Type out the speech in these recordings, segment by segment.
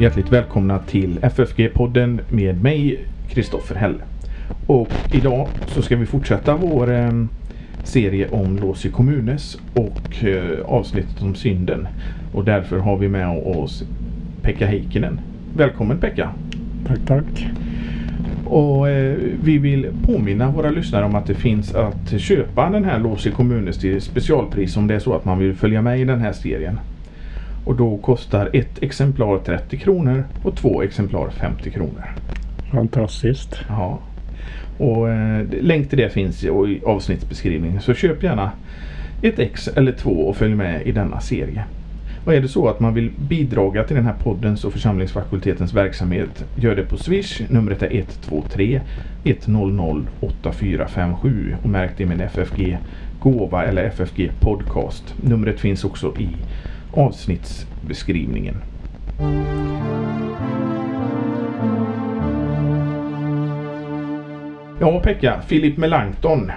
Hjärtligt välkomna till FFG-podden med mig, Kristoffer Helle. Och idag så ska vi fortsätta vår eh, serie om Låsi Kommunes och eh, avsnittet om synden. Och därför har vi med oss Pekka Heikkinen. Välkommen Pekka! Tack, tack. Och eh, vi vill påminna våra lyssnare om att det finns att köpa den här Låsi Kommunes till specialpris om det är så att man vill följa med i den här serien. Och då kostar ett exemplar 30 kronor och två exemplar 50 kronor. Fantastiskt. Ja. Och eh, länk till det finns i, avsnittsbeskrivningen. Så köp gärna ett ex eller två och följ med i denna serie. Och är det så att man vill bidraga till den här poddens och församlingsfakultetens verksamhet gör det på Swish. Numret är 123 100 8457 och märk det med FFG gåva eller FFG podcast. Numret finns också i avsnittsbeskrivningen. Ja Pekka, Philip Melanchthon.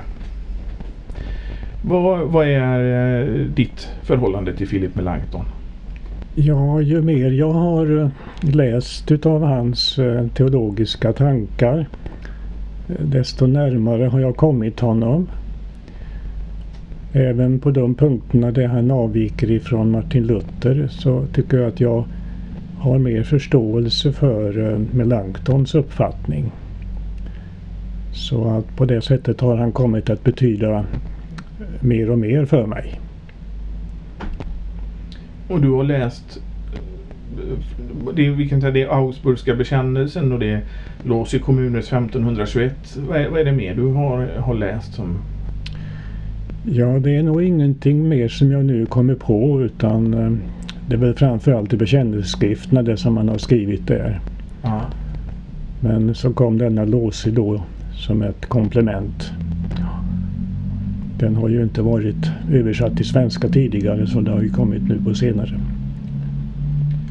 Vad, vad är eh, ditt förhållande till Philip Melanchthon? Ja, ju mer jag har eh, läst utav hans eh, teologiska tankar desto närmare har jag kommit honom. Även på de punkterna där han avviker ifrån Martin Luther så tycker jag att jag har mer förståelse för eh, Melanchtons uppfattning. Så att på det sättet har han kommit att betyda eh, mer och mer för mig. Och du har läst eh, det, vi kan säga det är Augsburgska bekännelsen och det är Lås i kommuners 1521. Vad är, vad är det mer du har, har läst som Ja, det är nog ingenting mer som jag nu kommer på utan eh, det är väl framförallt i bekännelseskrifterna det som man har skrivit där. Ja. Men så kom denna Låsi då som ett komplement. Den har ju inte varit översatt till svenska tidigare så det har ju kommit nu på senare.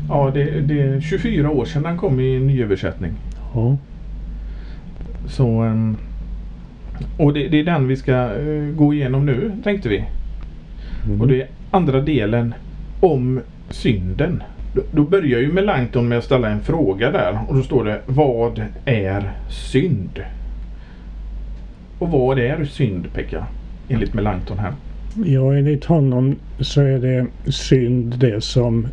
Ja, det, det är 24 år sedan den kom i nyöversättning. Ja. Så, ehm, och det, det är den vi ska eh, gå igenom nu tänkte vi. Mm. Och det är andra delen om synden. Då, då börjar ju Melanchthon med att ställa en fråga där och då står det Vad är synd? Och vad är synd Pekka? Enligt Melanchthon här. Ja, enligt honom så är det synd det som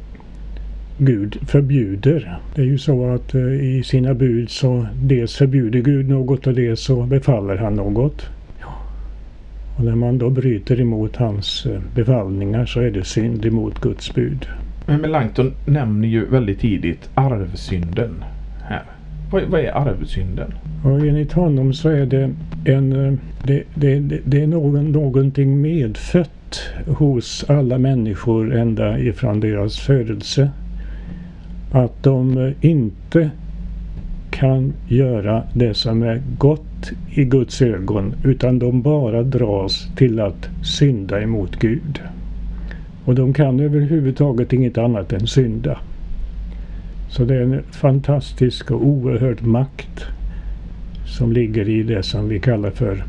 Gud förbjuder. Det är ju så att eh, i sina bud så dels förbjuder Gud något och dels så befaller han något. Och när man då bryter emot hans eh, befallningar så är det synd emot Guds bud. Men Melanchthon nämner ju väldigt tidigt arvsynden här. Vad, vad är arvsynden? Och enligt honom så är det en, eh, det, det, det, det är någon, någonting medfött hos alla människor ända ifrån deras födelse. Att de inte kan göra det som är gott i Guds ögon utan de bara dras till att synda emot Gud. Och de kan överhuvudtaget inget annat än synda. Så det är en fantastisk och oerhörd makt som ligger i det som vi kallar för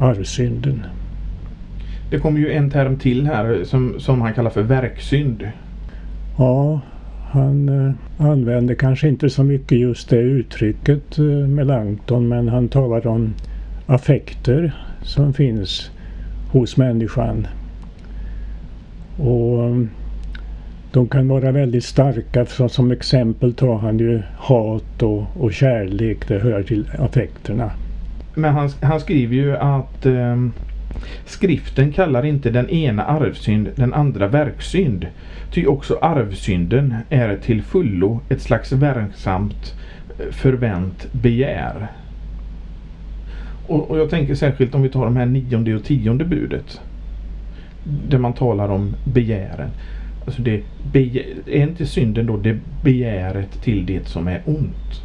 arvsynden. Det kommer ju en term till här som, som han kallar för verksynd. Ja, han eh, använder kanske inte så mycket just det uttrycket eh, Melanchthon men han talar om affekter som finns hos människan. Och eh, de kan vara väldigt starka. Så som exempel tar han ju hat och, och kärlek. Det hör till affekterna. Men han, han skriver ju att eh, skriften kallar inte den ena arvsynd den andra verksynd. Ty också arvsynden är till fullo ett slags verksamt eh, förvänt begär. Och, och jag tänker särskilt om vi tar de här nionde och tionde budet. Där man talar om begären. Alltså det är inte synden då det begäret till det som är ont?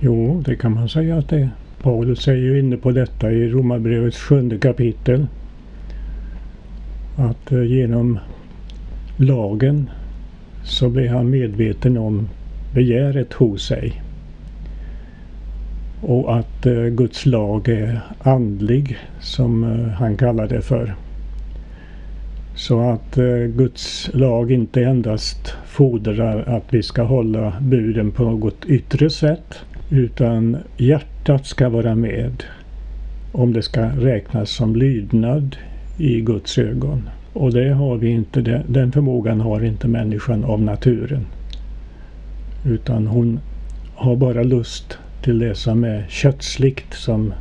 Jo, det kan man säga att det är. Paulus är ju inne på detta i Romarbrevets sjunde kapitel. Att eh, genom lagen så blir han medveten om begäret hos sig. Och att eh, Guds lag är andlig som eh, han kallar det för. Så att Guds lag inte endast fordrar att vi ska hålla buden på något yttre sätt utan hjärtat ska vara med om det ska räknas som lydnad i Guds ögon. Och det har vi inte, den förmågan har inte människan av naturen. Utan hon har bara lust till det som är köttsligt som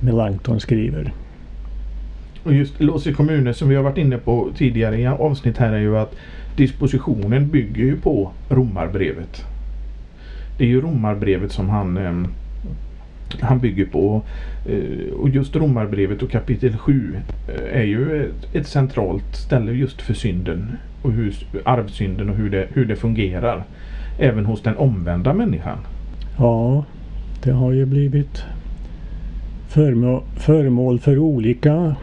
Melanchthon skriver. Och just lås i kommuner som vi har varit inne på tidigare i avsnitt här är ju att dispositionen bygger ju på romarbrevet. Det är ju romarbrevet som han, eh, han bygger på. Eh, och just romarbrevet och kapitel 7 eh, är ju ett, centralt ställe just för synden och hur, arvsynden och hur det, hur det fungerar. Även hos den omvända människan. Ja, det har ju blivit föremål, för olika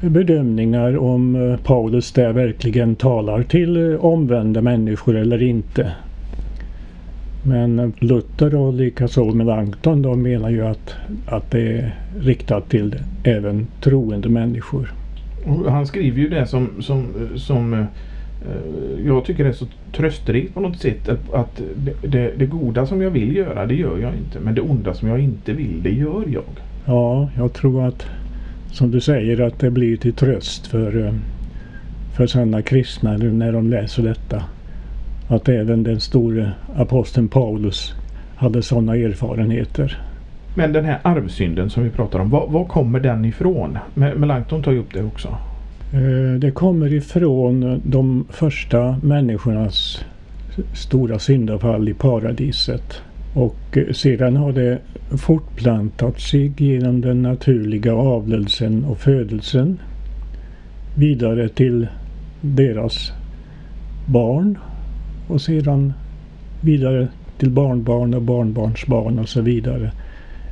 bedömningar om eh, Paulus där verkligen talar till omvända människor eller inte. Men Luther och likaså Melanchthon de menar ju att, att det är riktat till även troende människor. Och han skriver ju det som, som, som eh, jag tycker är så trösterikt på något sätt. Att det, det, det, goda som jag vill göra det gör jag inte. Men det onda som jag inte vill det gör jag. Ja, jag tror att som du säger att det blir till tröst för, eh, för sådana kristna när de läser detta. Att även den store aposteln Paulus hade sådana erfarenheter. Men den här arvsynden som vi pratar om, var, var kommer den ifrån? Melanchthon tar ju upp det också. Eh, det kommer ifrån de första människornas stora syndafall i paradiset. Och sedan har det fortplantat sig genom den naturliga avlelsen och födelsen vidare till deras barn och sedan vidare till barnbarn och barnbarnsbarn och så vidare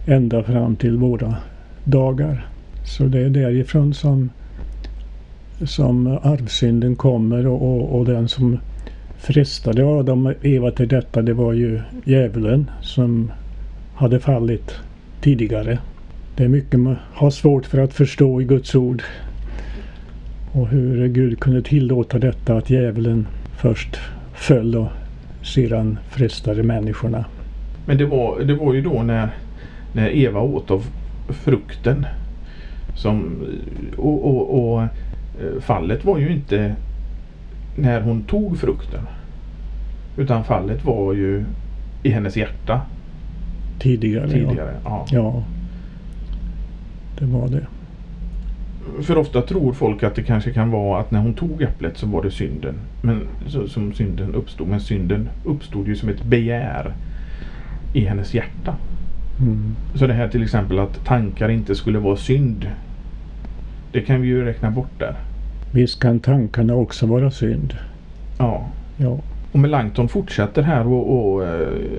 ända fram till våra dagar. Så det är därifrån som, som arvsynden kommer och, och, och den som frestade Adam och Eva till detta det var ju djävulen som hade fallit tidigare. Det är mycket man har svårt för att förstå i Guds ord. Och hur Gud kunde tillåta detta att djävulen först föll och sedan frestade människorna. Men det var, det var ju då när, när Eva åt av frukten. Som, och, och, och eh, fallet var ju inte när hon tog frukten. Utan fallet var ju i hennes hjärta. Tidigare, Tidigare ja. ja. ja. Det var det. För ofta tror folk att det kanske kan vara att när hon tog äpplet så var det synden. Men så, som synden uppstod. Men synden uppstod ju som ett begär i hennes hjärta. Mm. Så det här till exempel att tankar inte skulle vara synd. Det kan vi ju räkna bort där. Visst kan tankarna också vara synd. Ja. ja. Och Melanchthon fortsätter här och, och uh,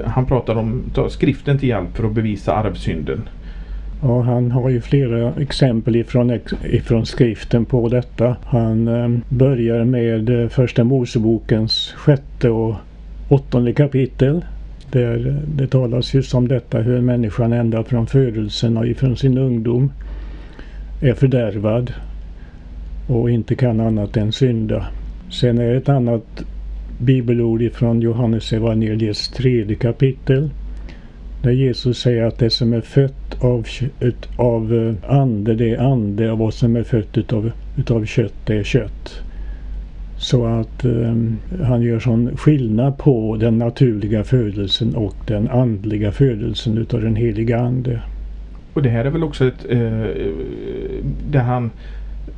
han pratar om ta skriften till hjälp för att bevisa arvsynden. Ja, han har ju flera exempel ifrån, ifrån skriften på detta. Han eh, börjar med eh, första Mosebokens sjätte och åttonde kapitel. Där eh, det talas just om detta hur människan ända från födelsen och ifrån sin ungdom är fördärvad och inte kan annat än synda. Sen är det ett annat bibelord ifrån Johannes evangeliets tredje kapitel. Där Jesus säger att det som är fött av, av eh, ande det är ande och vad som är fött utav, utav kött det är kött. Så att um, han gör sån skillnad på den naturliga födelsen och den andliga födelsen utav den heliga ande. Och det här är väl också ett, eh, där han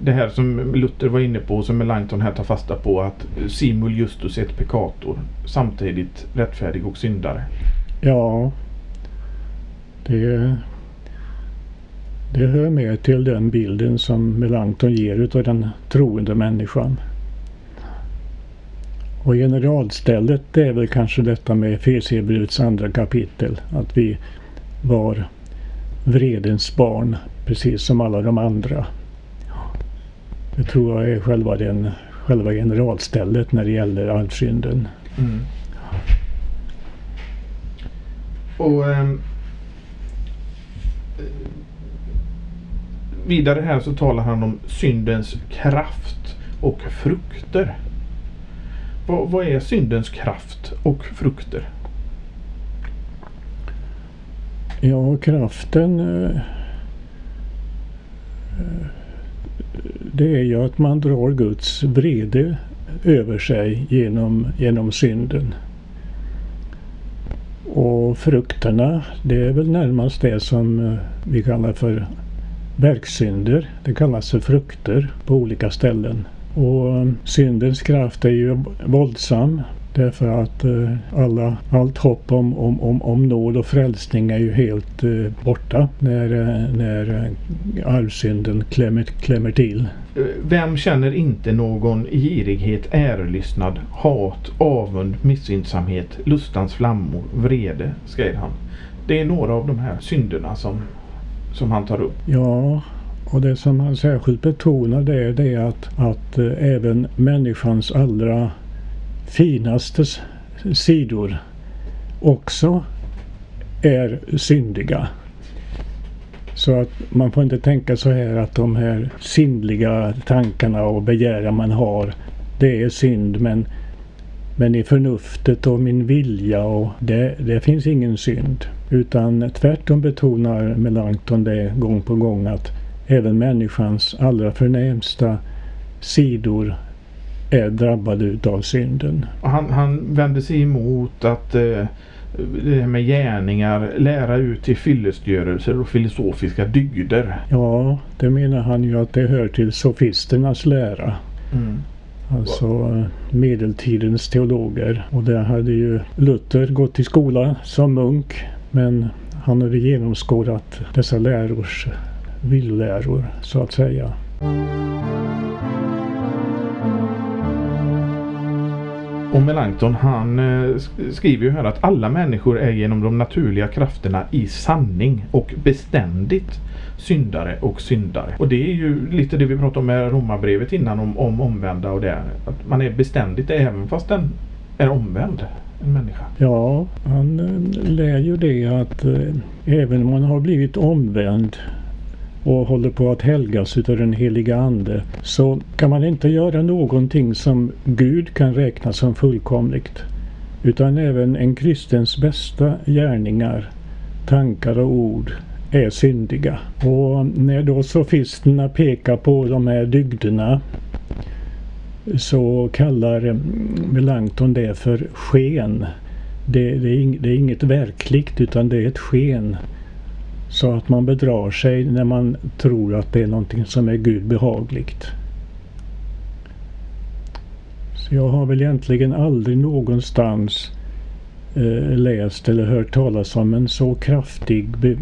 det här som Luther var inne på som Melanchthon här tar fasta på att simul justus et peccator samtidigt rättfärdig och syndare. Ja, det, det hör med till den bilden som Melanchthon ger utav den troende människan. Och generalstället det är väl kanske detta med Efesierbrevets andra kapitel. Att vi var vredens barn precis som alla de andra. Det tror jag är själva, den, själva generalstället när det gäller arvsynden. Mm. Och, ehm, vidare här så talar han om syndens kraft och frukter. Vad, vad är syndens kraft och frukter? Ja, kraften eh, eh, det är ju att man drar Guds vrede över sig genom, genom synden. Och frukterna, det är väl närmast det som eh, vi kallar för verksynder. Det kallas för frukter på olika ställen. Och eh, syndens kraft är ju våldsam. Därför att eh, alla, allt hopp om, om, om, om nåd och frälsning är ju helt eh, borta när, eh, när arvsynden klämmer, klämmer till. Vem känner inte någon girighet, ärelystnad, hat, avund, missynnsamhet, lustans flammor, vrede, skriver han. Det är några av de här synderna som, som han tar upp. Ja, och det som han särskilt betonar det är det att, att även människans allra finaste sidor också är syndiga. Så att man får inte tänka så här att de här sinnliga tankarna och begären man har, det är synd. Men, men i förnuftet och min vilja, och det, det finns ingen synd. Utan tvärtom betonar Melanchthon det gång på gång att även människans allra förnämsta sidor är drabbade utav synden. Han, han vänder sig emot att eh, det här med gärningar, lära ut till fyllestgörelser och filosofiska dygder. Ja, det menar han ju att det hör till sofisternas lära. Mm. Alltså medeltidens teologer. Och där hade ju Luther gått i skola som munk. Men han hade genomskådat dessa lärors villoläror så att säga. Och Melanchthon han eh, skriver ju här att alla människor är genom de naturliga krafterna i sanning och beständigt syndare och syndare. Och det är ju lite det vi pratade om med romabrevet innan om, om omvända och det. Att man är beständigt även fast den är omvänd. En människa. Ja, han eh, lär ju det att eh, även om man har blivit omvänd och håller på att helgas utav den heliga Ande så kan man inte göra någonting som Gud kan räkna som fullkomligt. Utan även en kristens bästa gärningar, tankar och ord är syndiga. Och när då sofisterna pekar på de här dygderna så kallar mm, Melanchthon det för sken. Det, det, är, det är inget verkligt utan det är ett sken. Så att man bedrar sig när man tror att det är någonting som är Gud behagligt. Så jag har väl egentligen aldrig någonstans eh, läst eller hört talas om en så kraftig, be,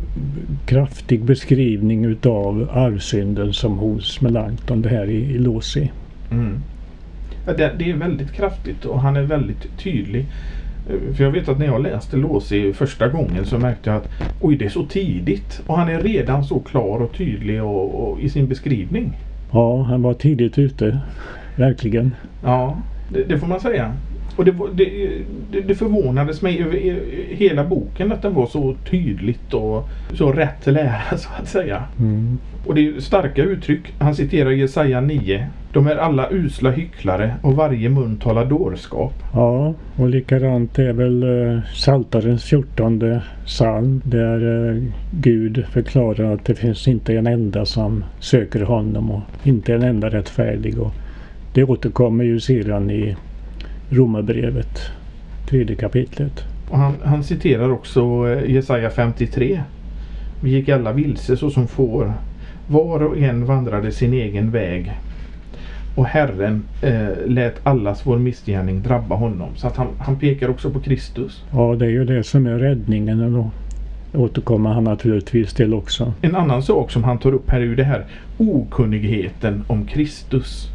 kraftig beskrivning utav arvsynden som hos Melanchthon det här i, i Losi. Mm. Ja, det, det, är väldigt kraftigt och han är väldigt tydlig. Eh, för jag vet att när jag läste Låsi första gången så märkte jag att oj det är så tidigt och han är redan så klar och tydlig och, och i sin beskrivning. Ja, han var tidigt ute. Verkligen. Ja, det, det får man säga. Och det, det, det, det förvånades mig över hela boken att den var så tydligt och så rätt lära så att säga. Mm. Och det är starka uttryck. Han citerar Jesaja 9. De är alla usla hycklare och varje mun talar dårskap. Ja, och likadant är väl uh, Saltarens 14 psalm där uh, Gud förklarar att det finns inte en enda som söker honom och inte en enda rättfärdig. Och det återkommer ju sedan i Romarbrevet, tredje kapitlet. Han, han citerar också eh, Jesaja 53. Vi gick alla vilse såsom får. Var och en vandrade sin egen väg. Och Herren eh, lät allas vår missgärning drabba honom. Så att han, han pekar också på Kristus. Ja, det är ju det som är räddningen. Och då återkommer han naturligtvis till också. En annan sak som han tar upp här är ju det här okunnigheten om Kristus.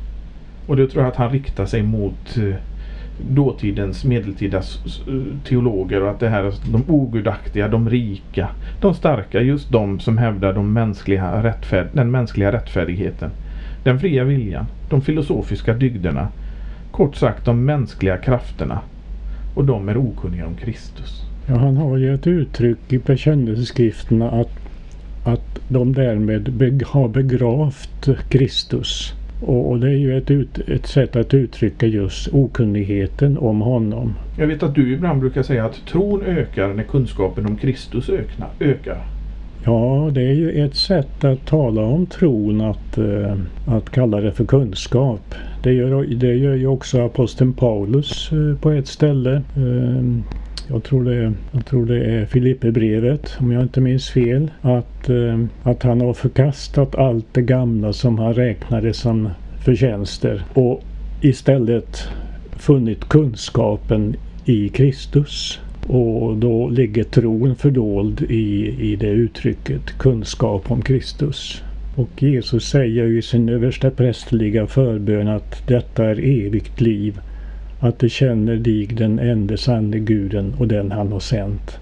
Och det tror jag att han riktar sig mot eh, dåtidens medeltida teologer och att det här är de ogudaktiga, de rika, de starka, just de som hävdar de mänskliga rättfärd, den mänskliga rättfärdigheten, den fria viljan, de filosofiska dygderna, kort sagt de mänskliga krafterna och de är okunniga om Kristus. Ja, han har ju ett uttryck i bekännelseskrifterna att att de därmed beg har begravt Kristus. Och, och det är ju ett, ut, ett sätt att uttrycka just okunnigheten om honom. Jag vet att du ibland brukar säga att tron ökar när kunskapen om Kristus ökna, ökar. Ja, det är ju ett sätt att tala om tron att, uh, att kalla det för kunskap. Det gör, det gör ju också aposteln Paulus uh, på ett ställe. Jag tror det, jag tror det är Filipperbrevet, om jag inte minns fel, att, eh, att han har förkastat allt det gamla som han räknade som förtjänster och istället funnit kunskapen i Kristus. Och då ligger tron fördold i, i det uttrycket, kunskap om Kristus. Och Jesus säger i sin översta prästliga förbön att detta är evigt liv att de känner dig den enda sanne guden och den han har sänt.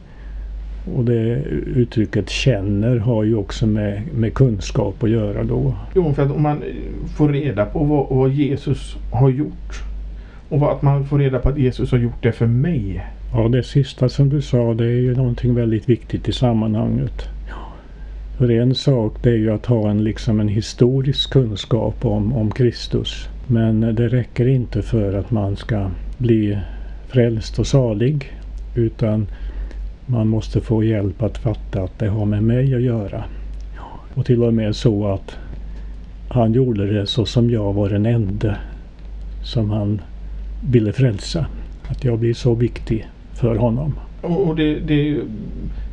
Och det uttrycket känner har ju också med, med kunskap att göra då. Jo, för att om man får reda på vad, vad Jesus har gjort och att man får reda på att Jesus har gjort det för mig. Ja, det sista som du sa det är ju någonting väldigt viktigt i sammanhanget. För en sak det är ju att ha en, liksom en historisk kunskap om, om Kristus. Men det räcker inte för att man ska bli frälst och salig. Utan man måste få hjälp att fatta att det har med mig att göra. Och till och med så att han gjorde det så som jag var den enda som han ville frälsa. Att jag blir så viktig för honom. Och, det, det,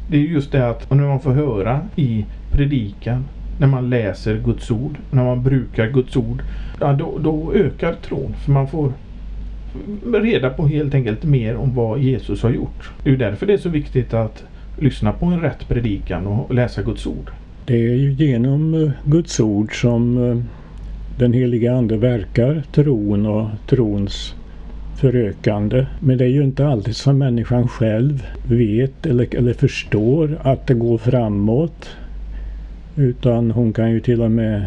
det är just det att när man får höra i predikan när man läser Guds ord, när man brukar Guds ord, ja, då, då ökar tron. För man får reda på helt enkelt mer om vad Jesus har gjort. Det är därför det är så viktigt att lyssna på en rätt predikan och läsa Guds ord. Det är ju genom eh, Guds ord som eh, den heliga Ande verkar tron och trons förökande. Men det är ju inte alltid som människan själv vet eller, eller förstår att det går framåt. Utan hon kan ju till och med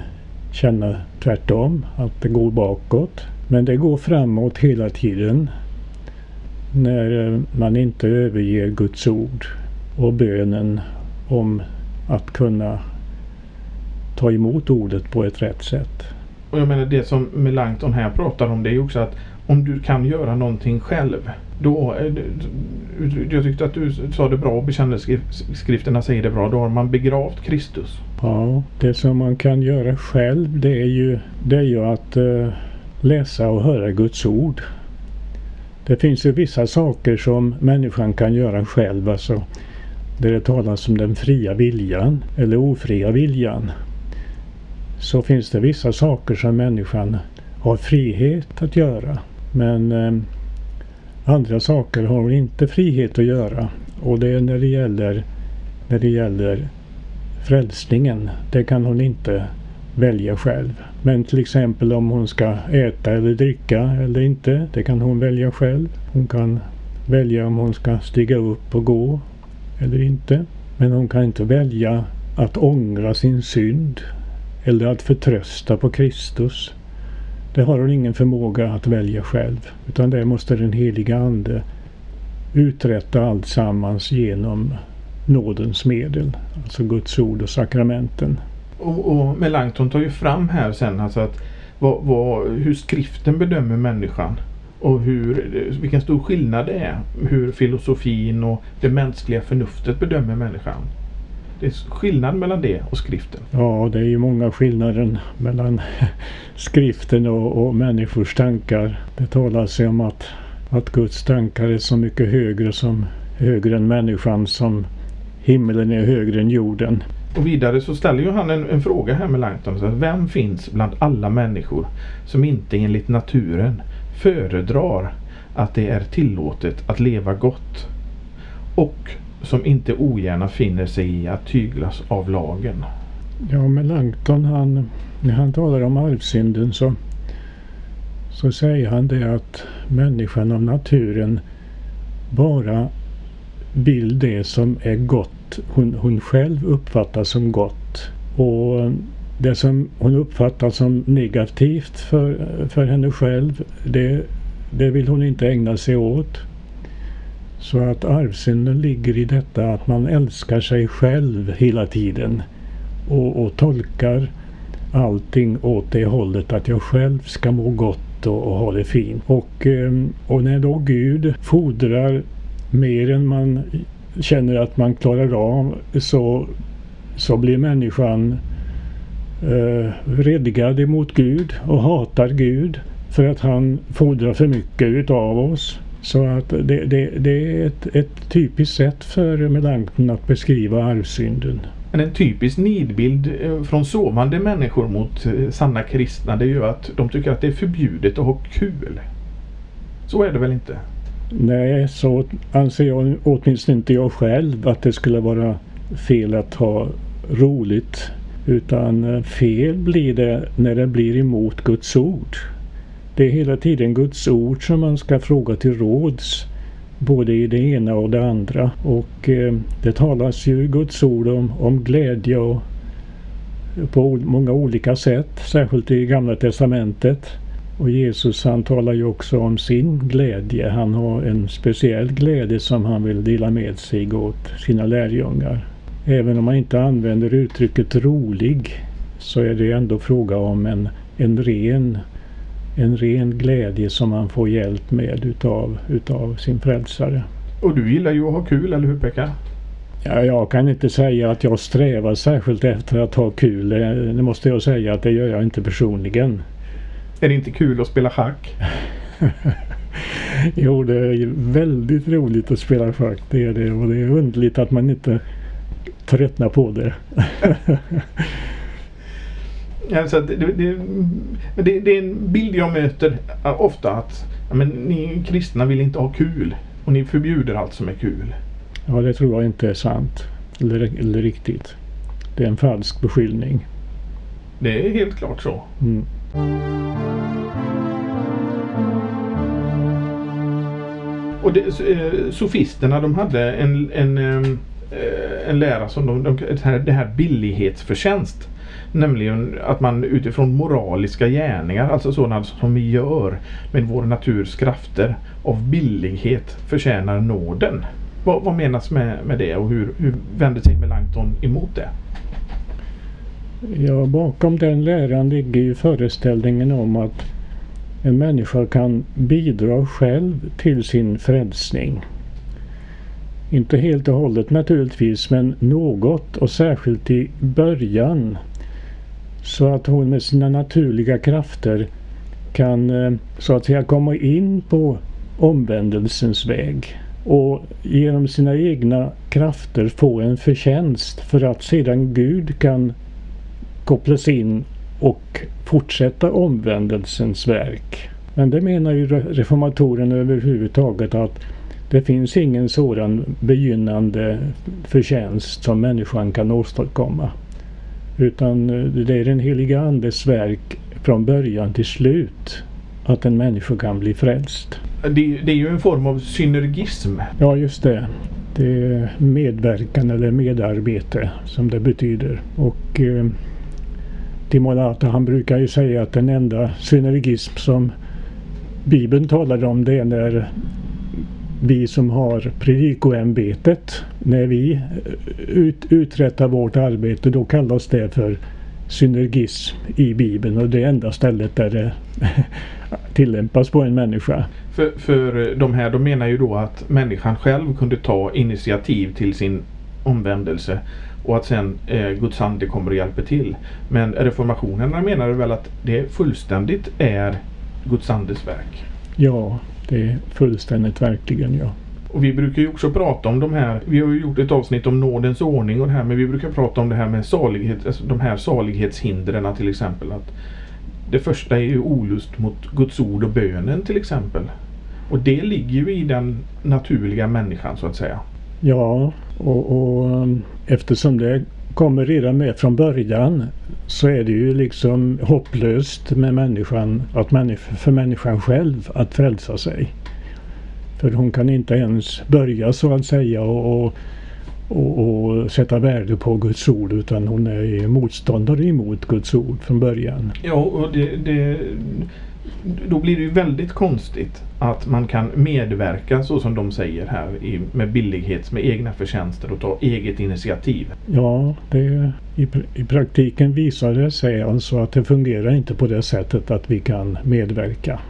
känna tvärtom, att det går bakåt. Men det går framåt hela tiden när eh, man inte överger Guds ord och bönen om att kunna ta emot ordet på ett rätt sätt. Och jag menar det som Melanchthon här pratar om det är ju också att om du kan göra någonting själv då, eh, jag tyckte att du sa det bra och bekännelseskrifterna säger det bra. Då har man begravt Kristus. Ja, det som man kan göra själv det är ju, det är ju att eh, läsa och höra Guds ord. Det finns ju vissa saker som människan kan göra själv. Alltså, där det talas om den fria viljan eller ofria viljan. Så finns det vissa saker som människan har frihet att göra. Men eh, Andra saker har hon inte frihet att göra och det är när det gäller, när det gäller frälsningen. Det kan hon inte välja själv. Men till exempel om hon ska äta eller dricka eller inte, det kan hon välja själv. Hon kan välja om hon ska stiga upp och gå eller inte. Men hon kan inte välja att ångra sin synd eller att förtrösta på Kristus det har hon ingen förmåga att välja själv. Utan det måste den heliga Ande uträtta allt sammans genom nådens medel. Alltså Guds ord och sakramenten. Och, och Melanchthon tar ju fram här sen alltså att vad, vad, hur skriften bedömer människan. Och hur, vilken stor skillnad det är. Hur filosofin och det mänskliga förnuftet bedömer människan. Det är skillnad mellan det och skriften. Ja, det är ju många skillnader mellan skriften och, och människors tankar. Det talas ju om att, att Guds tankar är så mycket högre, som, högre än människan som himlen är högre än jorden. Och vidare så ställer ju han en, en fråga här med Langton. Vem finns bland alla människor som inte enligt naturen föredrar att det är tillåtet att leva gott och som inte ogärna finner sig i att tyglas av lagen. Ja, Melanchthon han, när han talar om arvsynden så, så säger han det att människan av naturen bara vill det som är gott hon, hon själv uppfattar som gott. Och det som hon uppfattar som negativt för, för henne själv det, det vill hon inte ägna sig åt. Så att arvsynden ligger i detta att man älskar sig själv hela tiden. och, och tolkar allting åt det hållet att jag själv ska må gott och, och ha det fint. Och, ehm, och när då Gud fordrar mer än man känner att man klarar av så, så blir människan eh, redgad emot Gud och hatar Gud för att han fordrar för mycket utav oss. Så att det, det, det är ett, ett typiskt sätt för Melanchthon att beskriva arvsynden. Men en typisk nidbild eh, från sovande människor mot eh, sanna kristna det är ju att de tycker att det är förbjudet att ha kul. Så är det väl inte? Nej, så anser jag åtminstone inte jag själv att det skulle vara fel att ha roligt. Utan eh, fel blir det när det blir emot Guds ord. Det är hela tiden Guds ord som man ska fråga till råds. Både i det ena och det andra. Och eh, det talas ju i Guds ord om, om glädje och på många olika sätt. Särskilt i Gamla Testamentet. Och Jesus han talar ju också om sin glädje. Han har en speciell glädje som han vill dela med sig åt sina lärjungar. Även om man inte använder uttrycket rolig så är det ändå fråga om en, en ren en ren glädje som man får hjälp med utav, utav sin frälsare. Och du gillar ju att ha kul, eller hur Pekka? Ja, jag kan inte säga att jag strävar särskilt efter att ha kul. Det måste jag säga att det gör jag inte personligen. Är det inte kul att spela schack? jo, det är väldigt roligt att spela schack. Det är det. Och det är underligt att man inte tröttnar på det. Alltså det, det, det, det, är en bild jag möter ofta att men ni kristna vill inte ha kul och ni förbjuder allt som är kul. Ja, det tror jag inte är sant eller, eller riktigt. Det är en falsk beskyllning. Det är helt klart så. Mm. Och det, eh, sofisterna de hade en, en, eh, Eh, en lära som de, de, det här billighetsförtjänst. Nämligen att man utifrån moraliska gärningar, alltså sådana som vi gör med vår naturs krafter, av billighet förtjänar nåden. Vad, vad menas med, med det och hur, hur vänder sig Melanchthon emot det? Ja, bakom den läran ligger ju föreställningen om att en människa kan bidra själv till sin frälsning. Inte helt och hållet naturligtvis, men något och särskilt i början så att hon med sina naturliga krafter kan eh, så att säga komma in på omvändelsens väg och genom sina egna krafter få en förtjänst för att sedan Gud kan kopplas in och fortsätta omvändelsens verk. Men det menar ju reformatorerna överhuvudtaget att det finns ingen sådan begynnande förtjänst som människan kan åstadkomma. Utan eh, det är den heliga Andes verk från början till slut att en människa kan bli frälst. Det, det, är ju en form av synergism. Ja, just det. Det är medverkan eller medarbete som det betyder. Och eh, Timolata han brukar ju säga att den enda synergism som Bibeln talar om det är när vi som har predikoämbetet, när vi ut, uträttar vårt arbete, då kallas det för synergism i Bibeln och det är enda stället där det tillämpas på en människa. För, för de här, de menar ju då att människan själv kunde ta initiativ till sin omvändelse och att sen eh, Guds ande kommer och hjälper till. Men reformationerna menar väl att det fullständigt är Guds andes verk? Ja, det är fullständigt verkligen ja. Och vi brukar ju också prata om de här, vi har ju gjort ett avsnitt om nådens ordning och det här men vi brukar prata om det här med salighet, alltså de här salighetshindren till exempel. Att det första är ju olust mot Guds ord och bönen till exempel. Och det ligger ju i den naturliga människan så att säga. Ja, och, och um, eftersom det kommer redan med från början så är det ju liksom hopplöst med människan, att människa, för människan själv att frälsa sig. För hon kan inte ens börja så att säga och, och, och, sätta värde på Guds ord utan hon är motståndare emot Guds ord från början. Ja, och det, det då blir det ju väldigt konstigt att man kan medverka så som de säger här med billighets, med egna förtjänster och ta eget initiativ. Ja, det, i, i praktiken visar det sig alltså att det fungerar inte på det sättet att vi kan medverka.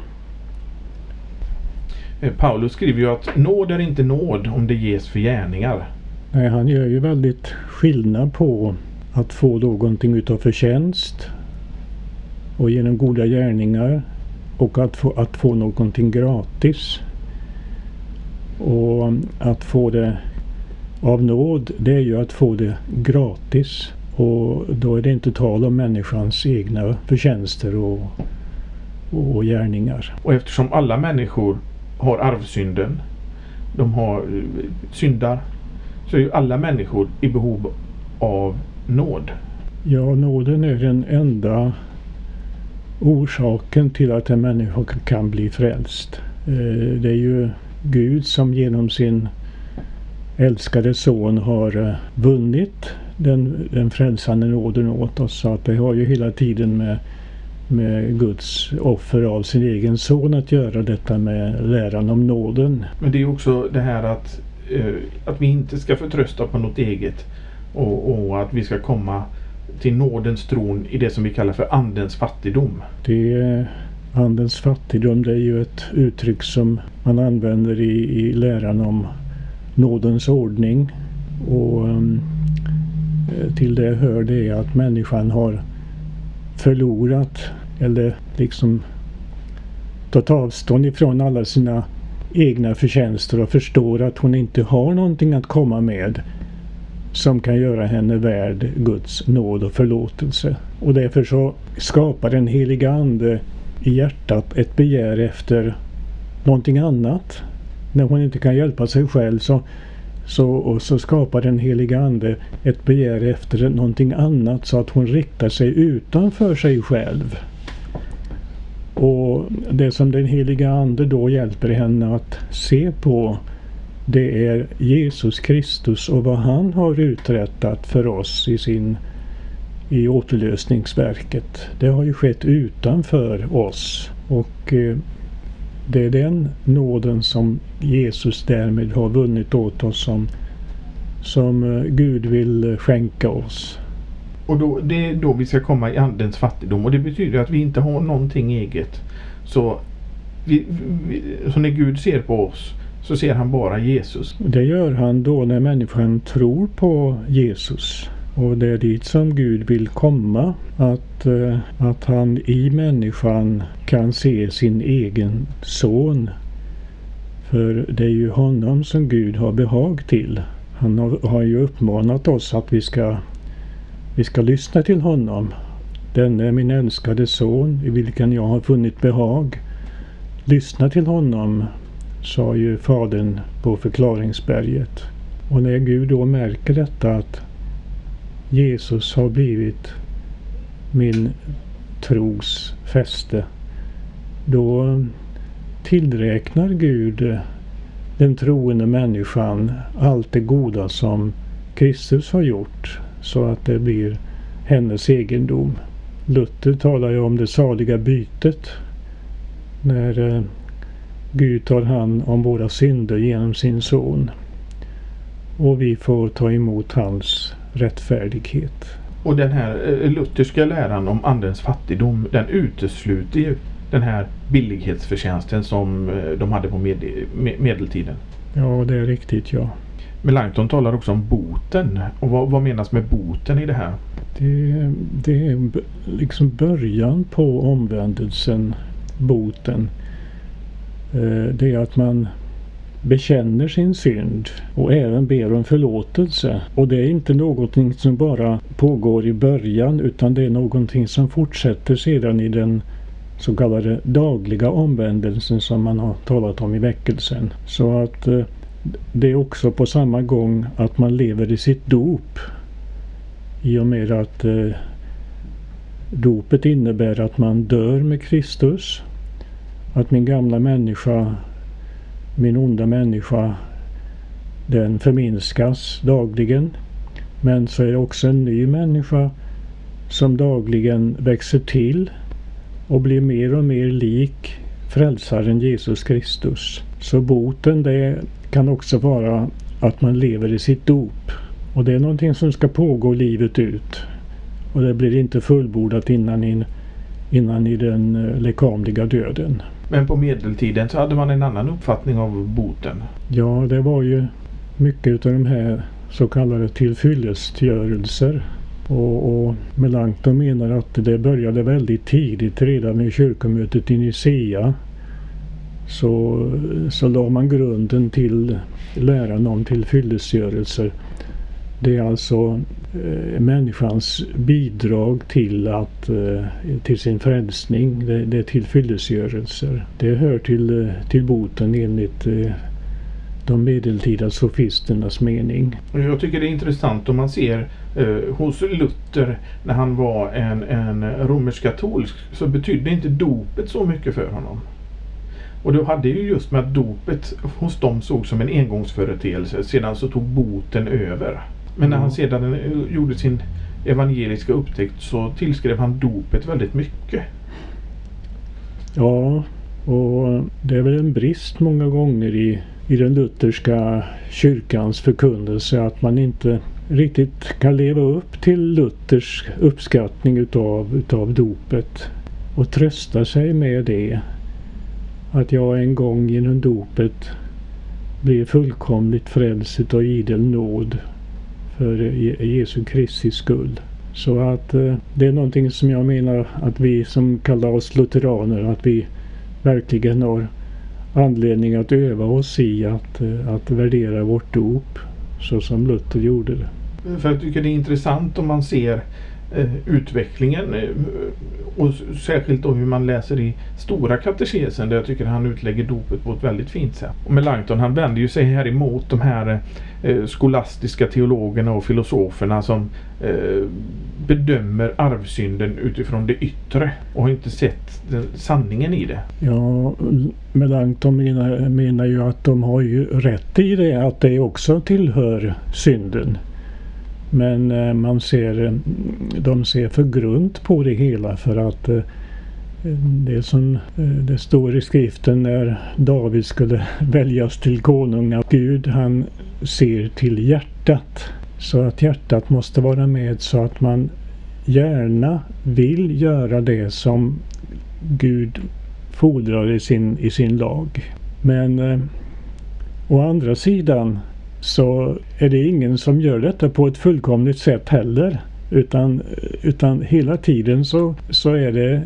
Eh, Paulus skriver ju att nåd är inte nåd om det ges för gärningar. Nej, han gör ju väldigt skillnad på att få någonting utav förtjänst och genom goda gärningar och att få, att få någonting gratis. Och att få det av nåd, det är ju att få det gratis. Och då är det inte tal om människans egna förtjänster och, och gärningar. Och eftersom alla människor har arvsynden, de har eh, syndar, så är ju alla människor i behov av nåd. Ja, nåden är den enda orsaken till att en människa kan bli frälst. Eh, det är ju Gud som genom sin älskade son har eh, vunnit den, den frälsande nåden åt oss. Så att det har ju hela tiden med, med Guds offer av sin egen son att göra detta med läran om nåden. Men det är också det här att, eh, att vi inte ska förtrösta på något eget och, och att vi ska komma till nådens tron i det som vi kallar för andens fattigdom. Det andens fattigdom det är ju ett uttryck som man använder i, i läran om nådens ordning. Och um, till det hör det att människan har förlorat eller liksom tagit avstånd ifrån alla sina egna förtjänster och förstår att hon inte har någonting att komma med som kan göra henne värd Guds nåd och förlåtelse. Och därför så skapar den heliga Ande i hjärtat ett begär efter någonting annat. När hon inte kan hjälpa sig själv så, så, och så skapar den heliga Ande ett begär efter någonting annat så att hon riktar sig utanför sig själv. Och det som den heliga Ande då hjälper henne att se på det är Jesus Kristus och vad han har uträttat för oss i sin i återlösningsverket. Det har ju skett utanför oss och eh, det är den nåden som Jesus därmed har vunnit åt oss som, som eh, Gud vill skänka oss. Och då, det är då vi ska komma i andens fattigdom och det betyder att vi inte har någonting eget. Så, vi, vi, så när Gud ser på oss så ser han bara Jesus. Det gör han då när människan tror på Jesus. Och det är dit som Gud vill komma. Att, eh, att han i människan kan se sin egen son. För det är ju honom som Gud har behag till. Han har, har ju uppmanat oss att vi ska, vi ska lyssna till honom. Denne är min älskade son i vilken jag har funnit behag. Lyssna till honom sa ju fadern på förklaringsberget. Och när Gud då märker detta att Jesus har blivit min tros fäste. Då tillräknar Gud den troende människan allt det goda som Kristus har gjort så att det blir hennes egendom. Luther talar ju om det saliga bytet när eh, Gud tar hand om våra synder genom sin son och vi får ta emot hans rättfärdighet. Och den här eh, lutherska läran om andens fattigdom den utesluter ju den här billighetsförtjänsten som eh, de hade på med, medeltiden. Ja, det är riktigt ja. Melanchthon talar också om boten. Och vad, vad menas med boten i det här? Det, det är liksom början på omvändelsen, boten. Eh, det är att man bekänner sin synd och även ber om förlåtelse. Och det är inte någonting som bara pågår i början utan det är någonting som fortsätter sedan i den så kallade dagliga omvändelsen som man har talat om i väckelsen. Så att eh, det är också på samma gång att man lever i sitt dop i och med att eh, dopet innebär att man dör med Kristus att min gamla människa, min onda människa, den förminskas dagligen. Men så är det också en ny människa som dagligen växer till och blir mer och mer lik frälsaren Jesus Kristus. Så boten det kan också vara att man lever i sitt dop. Och det är någonting som ska pågå livet ut. Och det blir inte fullbordat innan i, innan i den eh, lekamliga döden. Men på medeltiden så hade man en annan uppfattning av boten. Ja, det var ju mycket av de här så kallade tillfyllestgörelser. Och, och Melanchthon menar att det började väldigt tidigt, redan med kyrkomötet i Nicea. Så, så la man grunden till läran om tillfyllestgörelser. Det är alltså eh, människans bidrag till, att, eh, till sin frälsning. Det, det är tillfyllesgörelser. Det hör till, eh, till boten enligt eh, de medeltida sofisternas mening. Jag tycker det är intressant om man ser eh, hos Luther när han var en, en romersk-katolsk så betydde inte dopet så mycket för honom. Och det hade ju just med att dopet hos dem såg som en engångsföreteelse. Sedan så tog boten över. Men när han sedan eh, gjorde sin evangeliska upptäckt så tillskrev han dopet väldigt mycket. Ja, och det är väl en brist många gånger i, i den lutherska kyrkans förkunnelse att man inte riktigt kan leva upp till Luthers uppskattning utav, utav dopet och trösta sig med det. Att jag en gång genom dopet blev fullkomligt frälst av idel nåd för Jesu Kristi skull. Så att eh, det är någonting som jag menar att vi som kallar oss lutheraner, att vi verkligen har anledning att öva oss i att, eh, att värdera vårt dop så som Luther gjorde det. För jag tycker det är intressant om man ser Eh, utvecklingen eh, och särskilt då hur man läser i stora katekesen där jag tycker han utlägger dopet på ett väldigt fint sätt. Och Melanchthon han vänder ju sig här emot de här eh, skolastiska teologerna och filosoferna som eh, bedömer arvsynden utifrån det yttre och har inte sett den, sanningen i det. Ja, Melanchthon menar, menar ju att de har ju rätt i det att det också tillhör synden. Men eh, man ser, eh, de ser för grunt på det hela för att eh, det som det står i skriften när David skulle väljas till konung att Gud han ser till hjärtat. Så att hjärtat måste vara med så att man gärna vill göra det som Gud fordrar i sin, i sin lag. Men eh, å andra sidan så är det ingen som gör detta på ett fullkomligt sätt heller. Utan, utan hela tiden så, så är det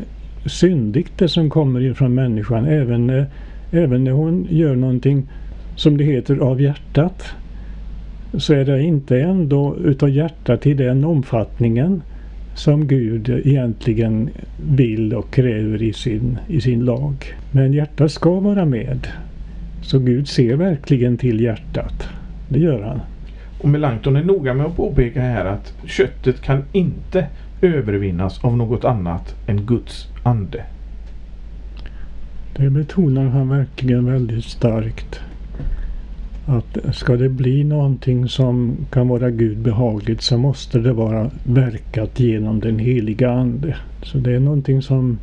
syndigt det som kommer ifrån människan. Även, även när hon gör någonting som det heter av hjärtat. Så är det inte ändå utav hjärtat i den omfattningen som Gud egentligen vill och kräver i sin, i sin lag. Men hjärtat ska vara med. Så Gud ser verkligen till hjärtat. Det gör han. Och Melanchthon är noga med att påpeka här att köttet kan inte övervinnas av något annat än Guds ande. Det betonar han verkligen väldigt starkt. Att ska det bli någonting som kan vara Gud behagligt så måste det vara verkat genom den heliga Ande. Så det är någonting som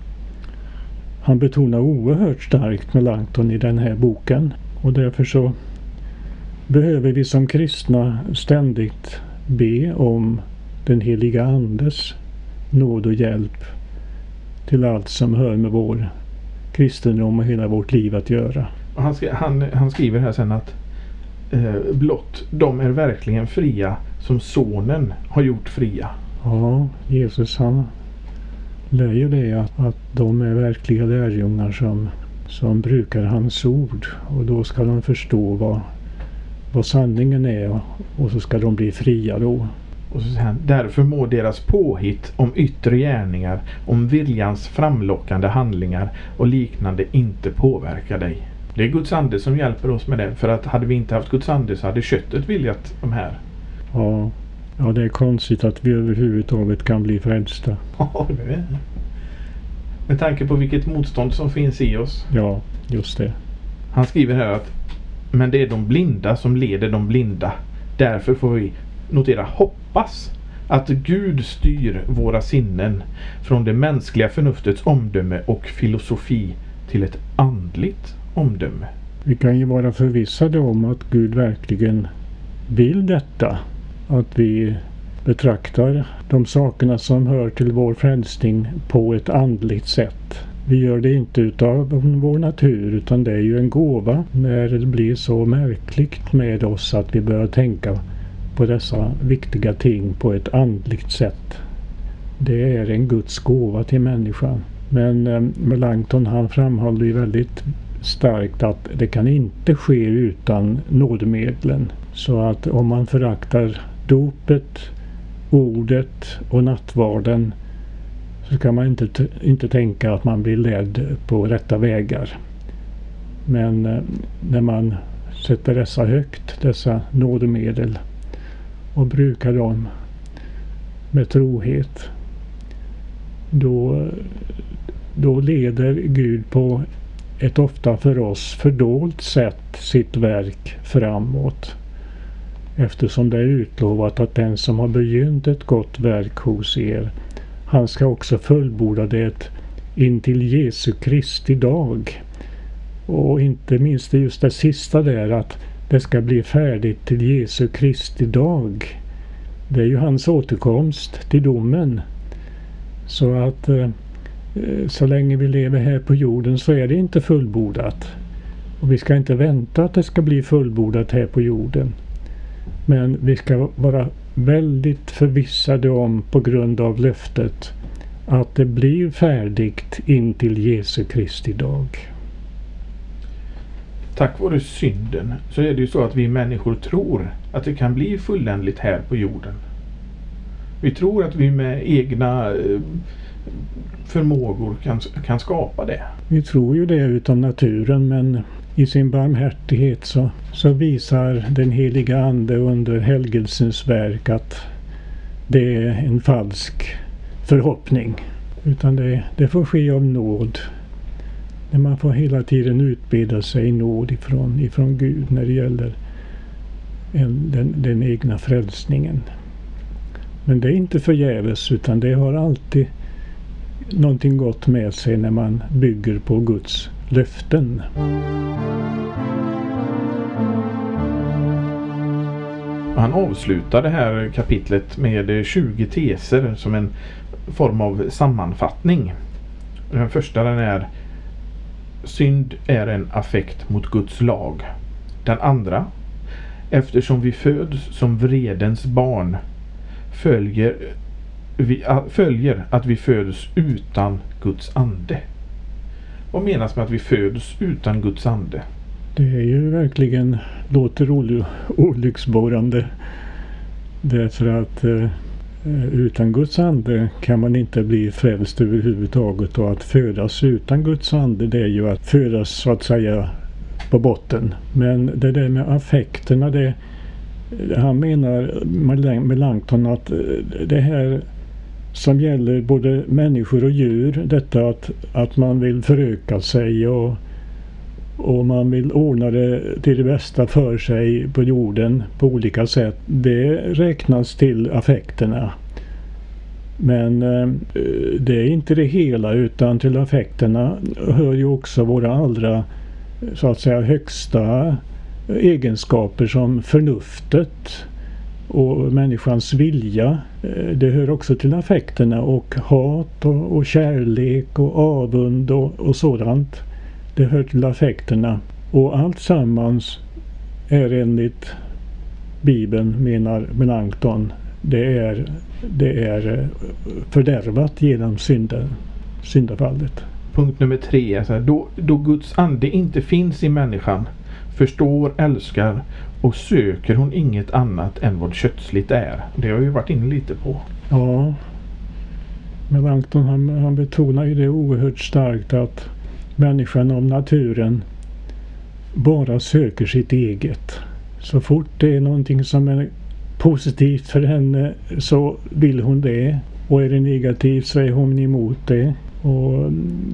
han betonar oerhört starkt med Langton i den här boken. Och därför så behöver vi som kristna ständigt be om den heliga Andes nåd och hjälp till allt som hör med vår kristendom och hela vårt liv att göra. Han, han, han skriver här sen att eh, blott de är verkligen fria som sonen har gjort fria. Ja, Jesus han lär ju det att, att de är verkliga lärjungar som, som brukar hans ord och då ska de förstå vad vad sanningen är och så ska de bli fria då. Och så han, därför må deras påhitt om yttre gärningar, om viljans framlockande handlingar och liknande inte påverka dig. Det är Guds ande som hjälper oss med det. För att hade vi inte haft Guds ande så hade köttet viljat de här. Ja, ja det är konstigt att vi överhuvudtaget kan bli frälsta. Ja, det är Med tanke på vilket motstånd som finns i oss. Ja, just det. Han skriver här att men det är de blinda som leder de blinda. Därför får vi notera hoppas Att Gud styr våra sinnen från det mänskliga förnuftets omdöme och filosofi till ett andligt omdöme. Vi kan ju vara förvissade om att Gud verkligen vill detta. Att vi betraktar de sakerna som hör till vår frälsning på ett andligt sätt. Vi gör det inte utav vår natur utan det är ju en gåva när det blir så märkligt med oss att vi börjar tänka på dessa viktiga ting på ett andligt sätt. Det är en Guds gåva till människan. Men eh, Melanchthon han framhåller ju väldigt starkt att det kan inte ske utan nådemedlen. Så att om man föraktar dopet, ordet och nattvarden så kan man inte, inte tänka att man blir ledd på rätta vägar. Men eh, när man sätter dessa högt, dessa nådemedel och brukar dem med trohet då, då leder Gud på ett ofta för oss fördolt sätt sitt verk framåt. Eftersom det är utlovat att den som har begynt ett gott verk hos er, han ska också fullborda det intill Jesu Kristi dag. Och inte minst det just det sista där att det ska bli färdigt till Jesu Kristi dag. Det är ju hans återkomst till domen. Så att eh, så länge vi lever här på jorden så är det inte fullbordat. Och vi ska inte vänta att det ska bli fullbordat här på jorden. Men vi ska vara väldigt förvissade om på grund av löftet att det blir färdigt in till Jesu Kristi dag. Tack vare synden så är det ju så att vi människor tror att det kan bli fulländligt här på jorden. Vi tror att vi med egna eh, förmågor kan, kan skapa det. Vi tror ju det utan naturen men i sin barmhärtighet så, så visar den heliga Ande under helgelsens verk att det är en falsk förhoppning. Utan det, det får ske av nåd. När man får hela tiden utbilda sig i nåd ifrån, ifrån Gud när det gäller en, den, den egna frälsningen. Men det är inte förgäves utan det har alltid någonting gott med sig när man bygger på Guds löften. Han avslutar det här kapitlet med 20 teser som en form av sammanfattning. Den första den är Synd är en affekt mot Guds lag. Den andra Eftersom vi föds som vredens barn följer, vi, följer att vi föds utan Guds ande. Vad menas med att vi föds utan Guds ande? Det är ju verkligen, låter olycksborrande. Därför att eh, utan Guds ande kan man inte bli frälst överhuvudtaget och att födas utan Guds ande det är ju att födas så att säga på botten. Men det där med affekterna det han menar Melanchthon att eh, det här som gäller både människor och djur, detta att, att man vill föröka sig och, och man vill ordna det till det bästa för sig på jorden på olika sätt. Det räknas till affekterna. Men eh, det är inte det hela utan till affekterna hör ju också våra allra så att säga högsta egenskaper som förnuftet och människans vilja. Eh, det hör också till affekterna och hat och, och kärlek och avund och, och sådant. Det hör till affekterna. Och allt sammans är enligt Bibeln, menar Melanchthon, det är, det är eh, fördärvat genom synden, syndafallet. Punkt nummer tre är då, då Guds ande inte finns i människan förstår, älskar och söker hon inget annat än vad kötsligt är. Det har vi varit inne lite på. Ja. Men Anton han, han betonar ju det oerhört starkt att människan av naturen bara söker sitt eget. Så fort det är någonting som är positivt för henne så vill hon det. Och är det negativt så är hon emot det. Och mm,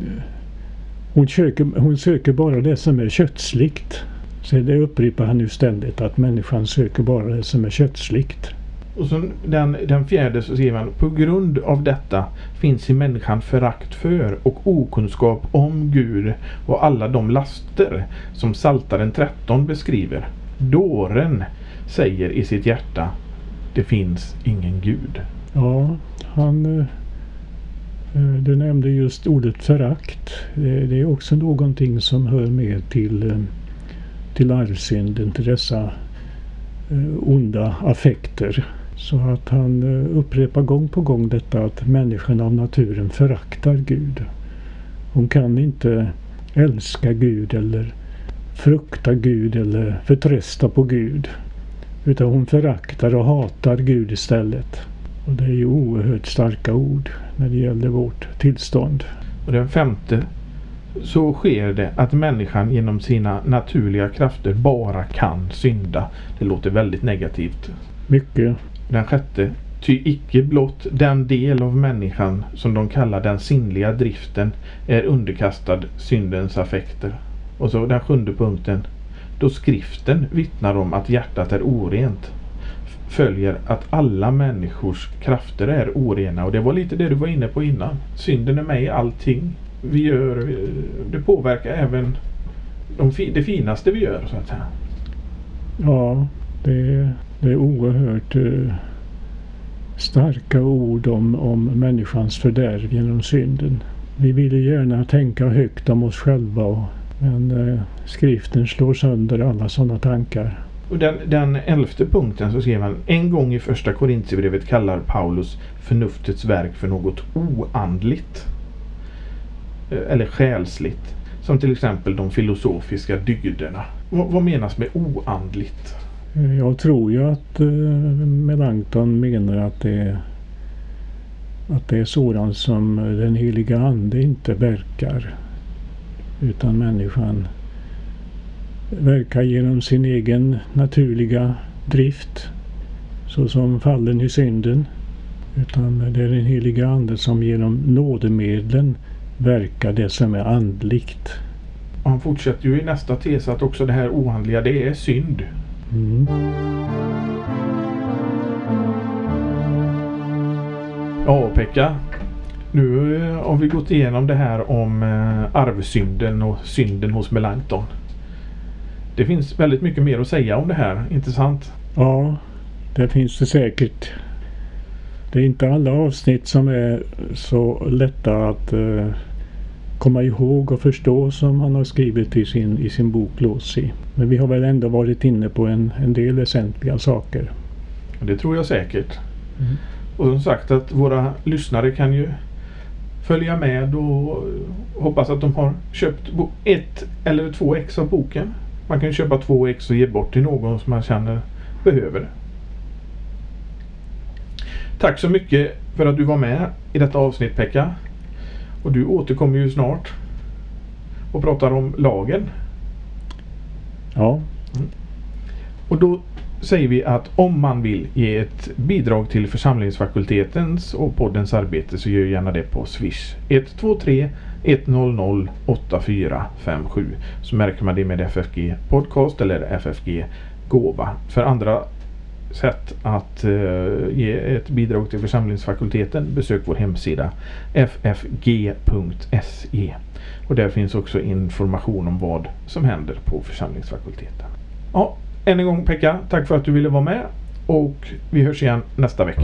hon, söker, hon söker bara det som är kötsligt. Så det upprepar han ju ständigt att människan söker bara det som är kötsligt. Och så den, den fjärde så skriver han På grund av detta finns i människan förakt för och okunskap om Gud och alla de laster som Saltaren 13 beskriver. Dåren säger i sitt hjärta Det finns ingen Gud. Ja, han... eh, eh, Du nämnde just ordet förakt. Det det är också någonting som hör med till, eh, till arvsynden, till dessa eh, onda affekter. Så att han eh, upprepar gång på gång detta att människan av naturen föraktar Gud. Hon kan inte älska Gud eller frukta Gud eller förtrösta på Gud. Utan hon föraktar och hatar Gud istället. Och det är ju oerhört starka ord när det gäller vårt tillstånd. Och den femte så sker det att människan genom sina naturliga krafter bara kan synda. Det låter väldigt negativt. Mycket. Den sjätte Ty icke blott den del av människan som de kallar den sinnliga driften är underkastad syndens affekter. Och så den sjunde punkten. Då skriften vittnar om att hjärtat är orent följer att alla människors krafter är orena. Och det var lite det du var inne på innan. Synden är med i allting vi gör. Det påverkar även de, fi- det finaste vi gör så att säga. Ja, det är, det är oerhört eh, starka ord om, om människans fördärv genom synden. Vi vill ju gärna tänka högt om oss själva och, men eh, skriften slår sönder alla sådana tankar. Och den, den elfte punkten så skrev han en gång i första Korintierbrevet kallar Paulus förnuftets verk för något oandligt. Eh, eller själsligt. Som till exempel de filosofiska dygderna. Vad, vad menas med oandligt? Eh, jag tror ju att eh, Melanchthon menar att det, att det är sådant som den heliga Ande inte verkar. Utan människan verkar genom sin egen naturliga drift. Såsom fallen i synden. Utan det är den heliga Ande som genom nådemedlen verkar det som är andligt. Och han fortsätter ju i nästa tes att också det här oandliga det är synd. Mm. Ja Pekka. Nu har vi gått igenom det här om eh, arvsynden och synden hos Melanchthon. Det finns väldigt mycket mer att säga om det här, inte sant? Ja, det finns det säkert. Det är inte alla avsnitt som är så lätta att eh, komma ihåg och förstå som han har skrivit i sin, i sin bok Låsi. Men vi har väl ändå varit inne på en, en del väsentliga saker. Det tror jag säkert. Mm. Och som sagt att våra lyssnare kan ju följa med och hoppas att de har köpt ett eller två ex av boken. Man kan köpa två ex och ge bort till någon som man känner behöver. Tack så mycket för att du var med i detta avsnitt Pekka. Och du återkommer ju snart och pratar om lagen. Ja, Och då säger vi att om man vill ge ett bidrag till församlingsfakultetens och poddens arbete så gör gärna det på Swish. 123 100 8457 så märker man det med FFG Podcast eller FFG Gåva. För andra sätt att eh, ge ett bidrag till församlingsfakulteten besök vår hemsida ffg.se och där finns också information om vad som händer på församlingsfakulteten. Ja, än en gång Pekka, tack för att du ville vara med och vi hörs igen nästa vecka.